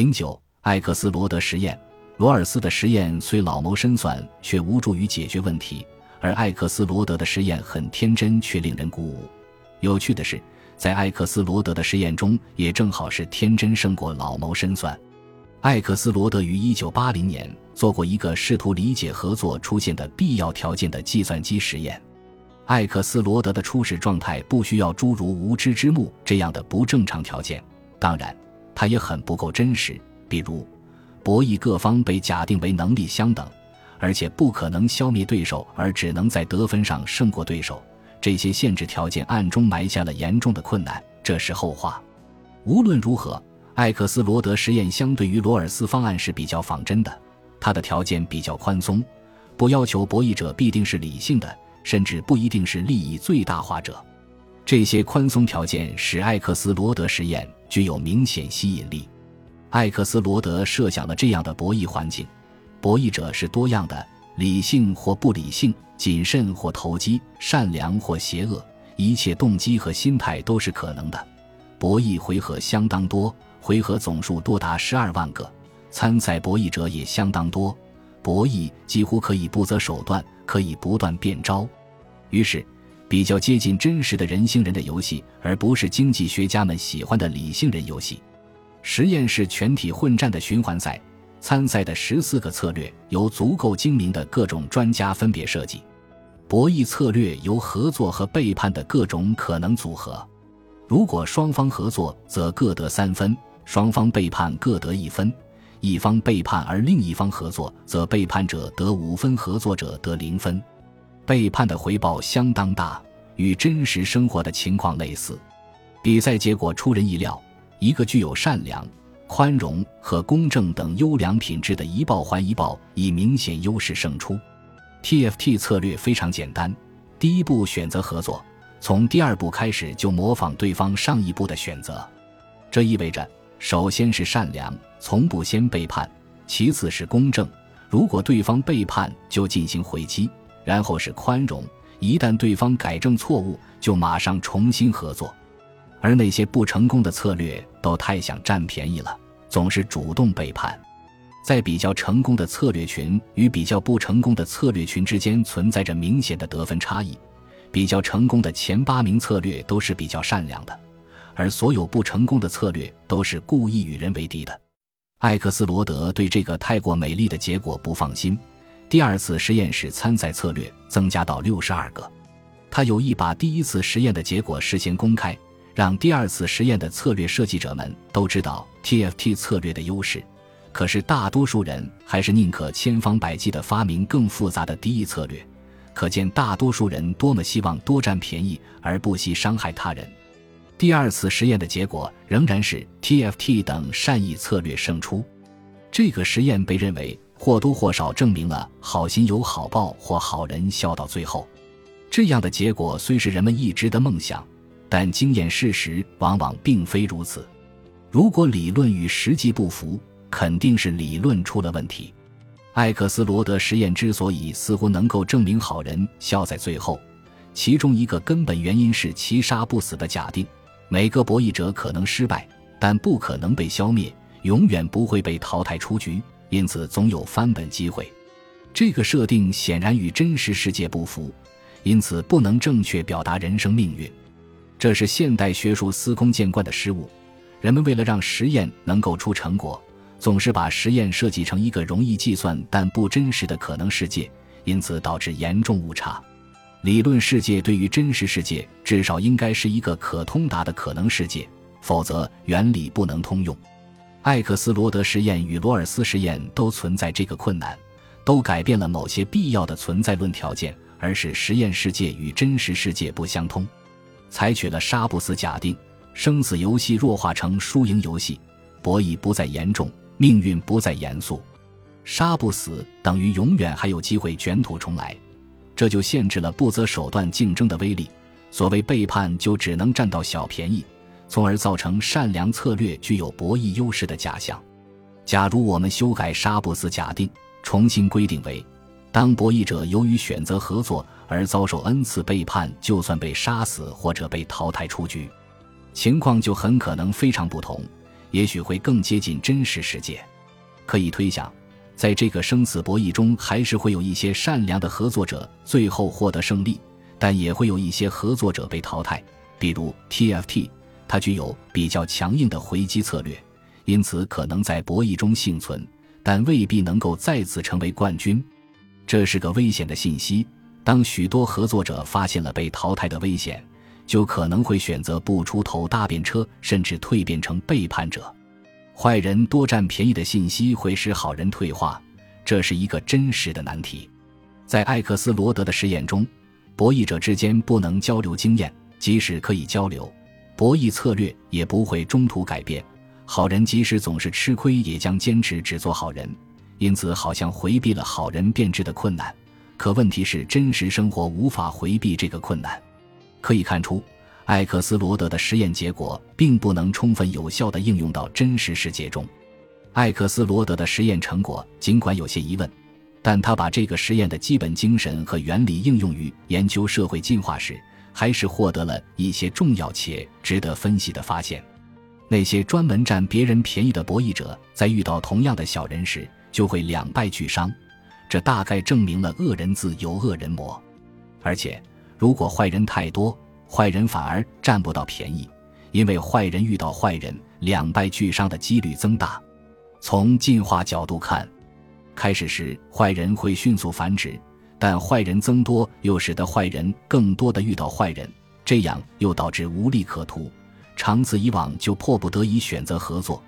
零九，艾克斯罗德实验。罗尔斯的实验虽老谋深算，却无助于解决问题；而艾克斯罗德的实验很天真，却令人鼓舞。有趣的是，在艾克斯罗德的实验中，也正好是天真胜过老谋深算。艾克斯罗德于一九八零年做过一个试图理解合作出现的必要条件的计算机实验。艾克斯罗德的初始状态不需要诸如无知之幕这样的不正常条件，当然，它也很不够真实。比如，博弈各方被假定为能力相等，而且不可能消灭对手，而只能在得分上胜过对手。这些限制条件暗中埋下了严重的困难，这是后话。无论如何，艾克斯罗德实验相对于罗尔斯方案是比较仿真的，它的条件比较宽松，不要求博弈者必定是理性的，甚至不一定是利益最大化者。这些宽松条件使艾克斯罗德实验具有明显吸引力。艾克斯罗德设想了这样的博弈环境：博弈者是多样的，理性或不理性，谨慎或投机，善良或邪恶，一切动机和心态都是可能的。博弈回合相当多，回合总数多达十二万个，参赛博弈者也相当多。博弈几乎可以不择手段，可以不断变招。于是，比较接近真实的人性人的游戏，而不是经济学家们喜欢的理性人游戏。实验室全体混战的循环赛，参赛的十四个策略由足够精明的各种专家分别设计。博弈策略由合作和背叛的各种可能组合。如果双方合作，则各得三分；双方背叛各得一分。一方背叛而另一方合作，则背叛者得五分，合作者得零分。背叛的回报相当大，与真实生活的情况类似。比赛结果出人意料。一个具有善良、宽容和公正等优良品质的一报还一报以明显优势胜出。TFT 策略非常简单：第一步选择合作，从第二步开始就模仿对方上一步的选择。这意味着，首先是善良，从不先背叛；其次是公正，如果对方背叛就进行回击；然后是宽容，一旦对方改正错误，就马上重新合作。而那些不成功的策略都太想占便宜了，总是主动背叛。在比较成功的策略群与比较不成功的策略群之间存在着明显的得分差异。比较成功的前八名策略都是比较善良的，而所有不成功的策略都是故意与人为敌的。艾克斯罗德对这个太过美丽的结果不放心，第二次实验室参赛策略增加到六十二个。他有意把第一次实验的结果事先公开。让第二次实验的策略设计者们都知道 TFT 策略的优势，可是大多数人还是宁可千方百计地发明更复杂的敌意策略。可见大多数人多么希望多占便宜而不惜伤害他人。第二次实验的结果仍然是 TFT 等善意策略胜出。这个实验被认为或多或少证明了好心有好报或好人笑到最后。这样的结果虽是人们一直的梦想。但经验事实往往并非如此。如果理论与实际不符，肯定是理论出了问题。艾克斯罗德实验之所以似乎能够证明好人笑在最后，其中一个根本原因是其杀不死的假定：每个博弈者可能失败，但不可能被消灭，永远不会被淘汰出局，因此总有翻本机会。这个设定显然与真实世界不符，因此不能正确表达人生命运。这是现代学术司空见惯的失误。人们为了让实验能够出成果，总是把实验设计成一个容易计算但不真实的可能世界，因此导致严重误差。理论世界对于真实世界至少应该是一个可通达的可能世界，否则原理不能通用。艾克斯罗德实验与罗尔斯实验都存在这个困难，都改变了某些必要的存在论条件，而使实验世界与真实世界不相通。采取了杀不死假定，生死游戏弱化成输赢游戏，博弈不再严重，命运不再严肃，杀不死等于永远还有机会卷土重来，这就限制了不择手段竞争的威力。所谓背叛就只能占到小便宜，从而造成善良策略具有博弈优势的假象。假如我们修改杀不死假定，重新规定为。当博弈者由于选择合作而遭受 n 次背叛，就算被杀死或者被淘汰出局，情况就很可能非常不同，也许会更接近真实世界。可以推想，在这个生死博弈中，还是会有一些善良的合作者最后获得胜利，但也会有一些合作者被淘汰。比如 TFT，它具有比较强硬的回击策略，因此可能在博弈中幸存，但未必能够再次成为冠军。这是个危险的信息。当许多合作者发现了被淘汰的危险，就可能会选择不出头搭便车，甚至蜕变成背叛者。坏人多占便宜的信息会使好人退化，这是一个真实的难题。在艾克斯罗德的实验中，博弈者之间不能交流经验，即使可以交流，博弈策略也不会中途改变。好人即使总是吃亏，也将坚持只做好人，因此好像回避了好人变质的困难。可问题是，真实生活无法回避这个困难。可以看出。艾克斯罗德的实验结果并不能充分有效地应用到真实世界中。艾克斯罗德的实验成果尽管有些疑问，但他把这个实验的基本精神和原理应用于研究社会进化时，还是获得了一些重要且值得分析的发现。那些专门占别人便宜的博弈者，在遇到同样的小人时，就会两败俱伤。这大概证明了恶人自有恶人磨。而且，如果坏人太多，坏人反而占不到便宜，因为坏人遇到坏人两败俱伤的几率增大。从进化角度看，开始时坏人会迅速繁殖，但坏人增多又使得坏人更多的遇到坏人，这样又导致无利可图，长此以往就迫不得已选择合作。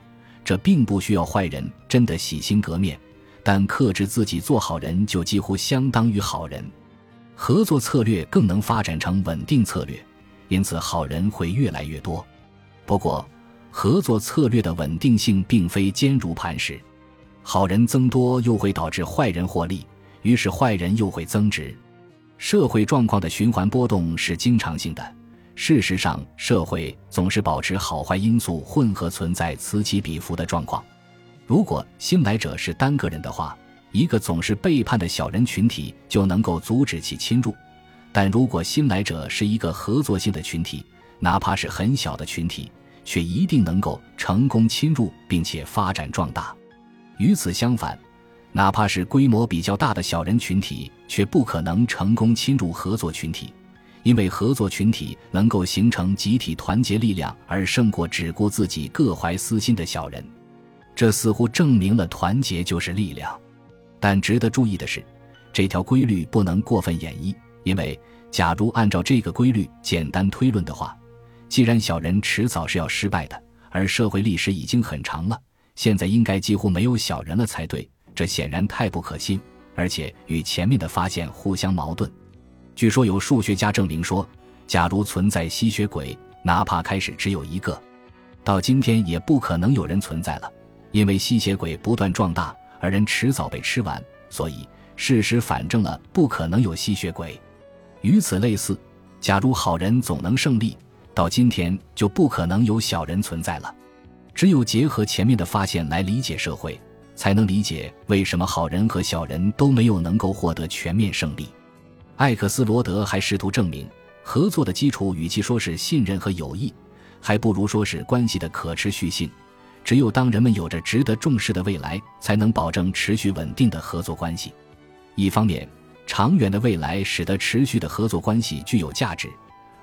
这并不需要坏人真的洗心革面，但克制自己做好人就几乎相当于好人。合作策略更能发展成稳定策略。因此，好人会越来越多。不过，合作策略的稳定性并非坚如磐石。好人增多又会导致坏人获利，于是坏人又会增值。社会状况的循环波动是经常性的。事实上，社会总是保持好坏因素混合存在、此起彼伏的状况。如果新来者是单个人的话，一个总是背叛的小人群体就能够阻止其侵入。但如果新来者是一个合作性的群体，哪怕是很小的群体，却一定能够成功侵入并且发展壮大。与此相反，哪怕是规模比较大的小人群体，却不可能成功侵入合作群体，因为合作群体能够形成集体团结力量，而胜过只顾自己、各怀私心的小人。这似乎证明了团结就是力量。但值得注意的是，这条规律不能过分演绎。因为，假如按照这个规律简单推论的话，既然小人迟早是要失败的，而社会历史已经很长了，现在应该几乎没有小人了才对。这显然太不可信，而且与前面的发现互相矛盾。据说有数学家证明说，假如存在吸血鬼，哪怕开始只有一个，到今天也不可能有人存在了，因为吸血鬼不断壮大，而人迟早被吃完，所以事实反证了不可能有吸血鬼。与此类似，假如好人总能胜利，到今天就不可能有小人存在了。只有结合前面的发现来理解社会，才能理解为什么好人和小人都没有能够获得全面胜利。艾克斯罗德还试图证明，合作的基础与其说是信任和友谊，还不如说是关系的可持续性。只有当人们有着值得重视的未来，才能保证持续稳定的合作关系。一方面。长远的未来使得持续的合作关系具有价值。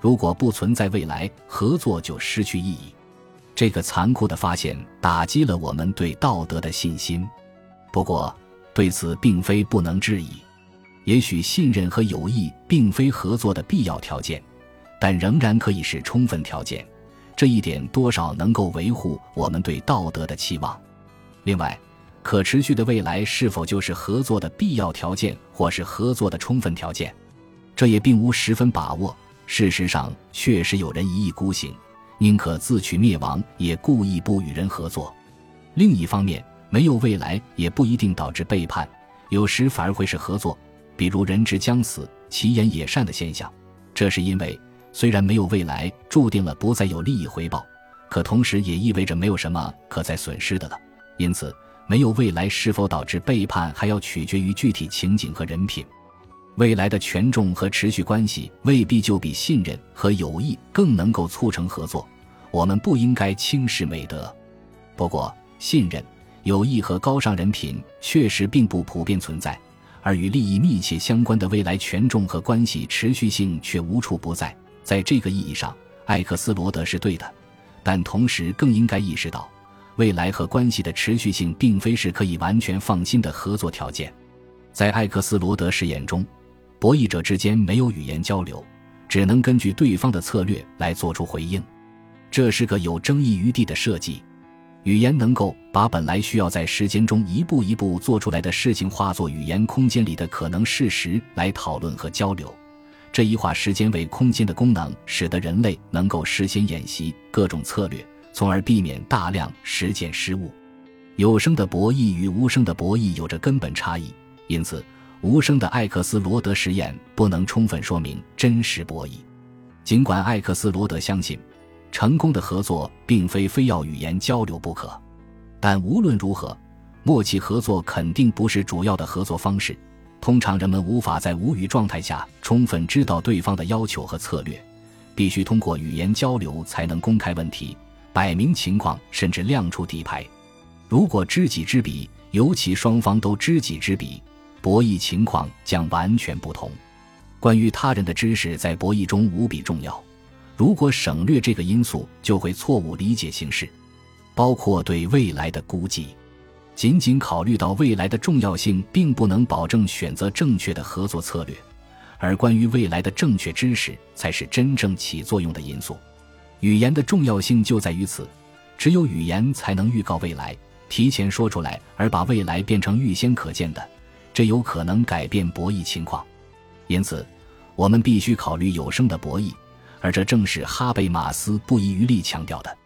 如果不存在未来，合作就失去意义。这个残酷的发现打击了我们对道德的信心。不过，对此并非不能质疑。也许信任和友谊并非合作的必要条件，但仍然可以是充分条件。这一点多少能够维护我们对道德的期望。另外。可持续的未来是否就是合作的必要条件，或是合作的充分条件？这也并无十分把握。事实上，确实有人一意孤行，宁可自取灭亡，也故意不与人合作。另一方面，没有未来也不一定导致背叛，有时反而会是合作。比如人之将死，其言也善的现象。这是因为，虽然没有未来注定了不再有利益回报，可同时也意味着没有什么可再损失的了。因此。没有未来是否导致背叛，还要取决于具体情景和人品。未来的权重和持续关系未必就比信任和友谊更能够促成合作。我们不应该轻视美德。不过，信任、友谊和高尚人品确实并不普遍存在，而与利益密切相关的未来权重和关系持续性却无处不在。在这个意义上，艾克斯罗德是对的，但同时更应该意识到，未来和关系的持续性并非是可以完全放心的合作条件。在艾克斯罗德实验中，博弈者之间没有语言交流，只能根据对方的策略来做出回应。这是个有争议余地的设计。语言能够把本来需要在时间中一步一步做出来的事情化作语言空间里的可能事实来讨论和交流。这一化时间为空间的功能，使得人类能够事先演习各种策略，从而避免大量实践失误。有声的博弈与无声的博弈有着根本差异，因此无声的艾克斯罗德实验不能充分说明真实博弈。尽管艾克斯罗德相信。成功的合作并非非要语言交流不可，但无论如何，默契合作肯定不是主要的合作方式。通常人们无法在无语状态下充分知道对方的要求和策略，必须通过语言交流才能公开问题、摆明情况，甚至亮出底牌。如果知己知彼，尤其双方都知己知彼，博弈情况将完全不同。关于他人的知识在博弈中无比重要。如果省略这个因素，就会错误理解形势，包括对未来的估计。仅仅考虑到未来的重要性，并不能保证选择正确的合作策略。而关于未来的正确知识，才是真正起作用的因素。语言的重要性就在于此，只有语言才能预告未来，提前说出来，而把未来变成预先可见的，这有可能改变博弈情况。因此，我们必须考虑有声的博弈。而这正是哈贝马斯不遗余力强调的。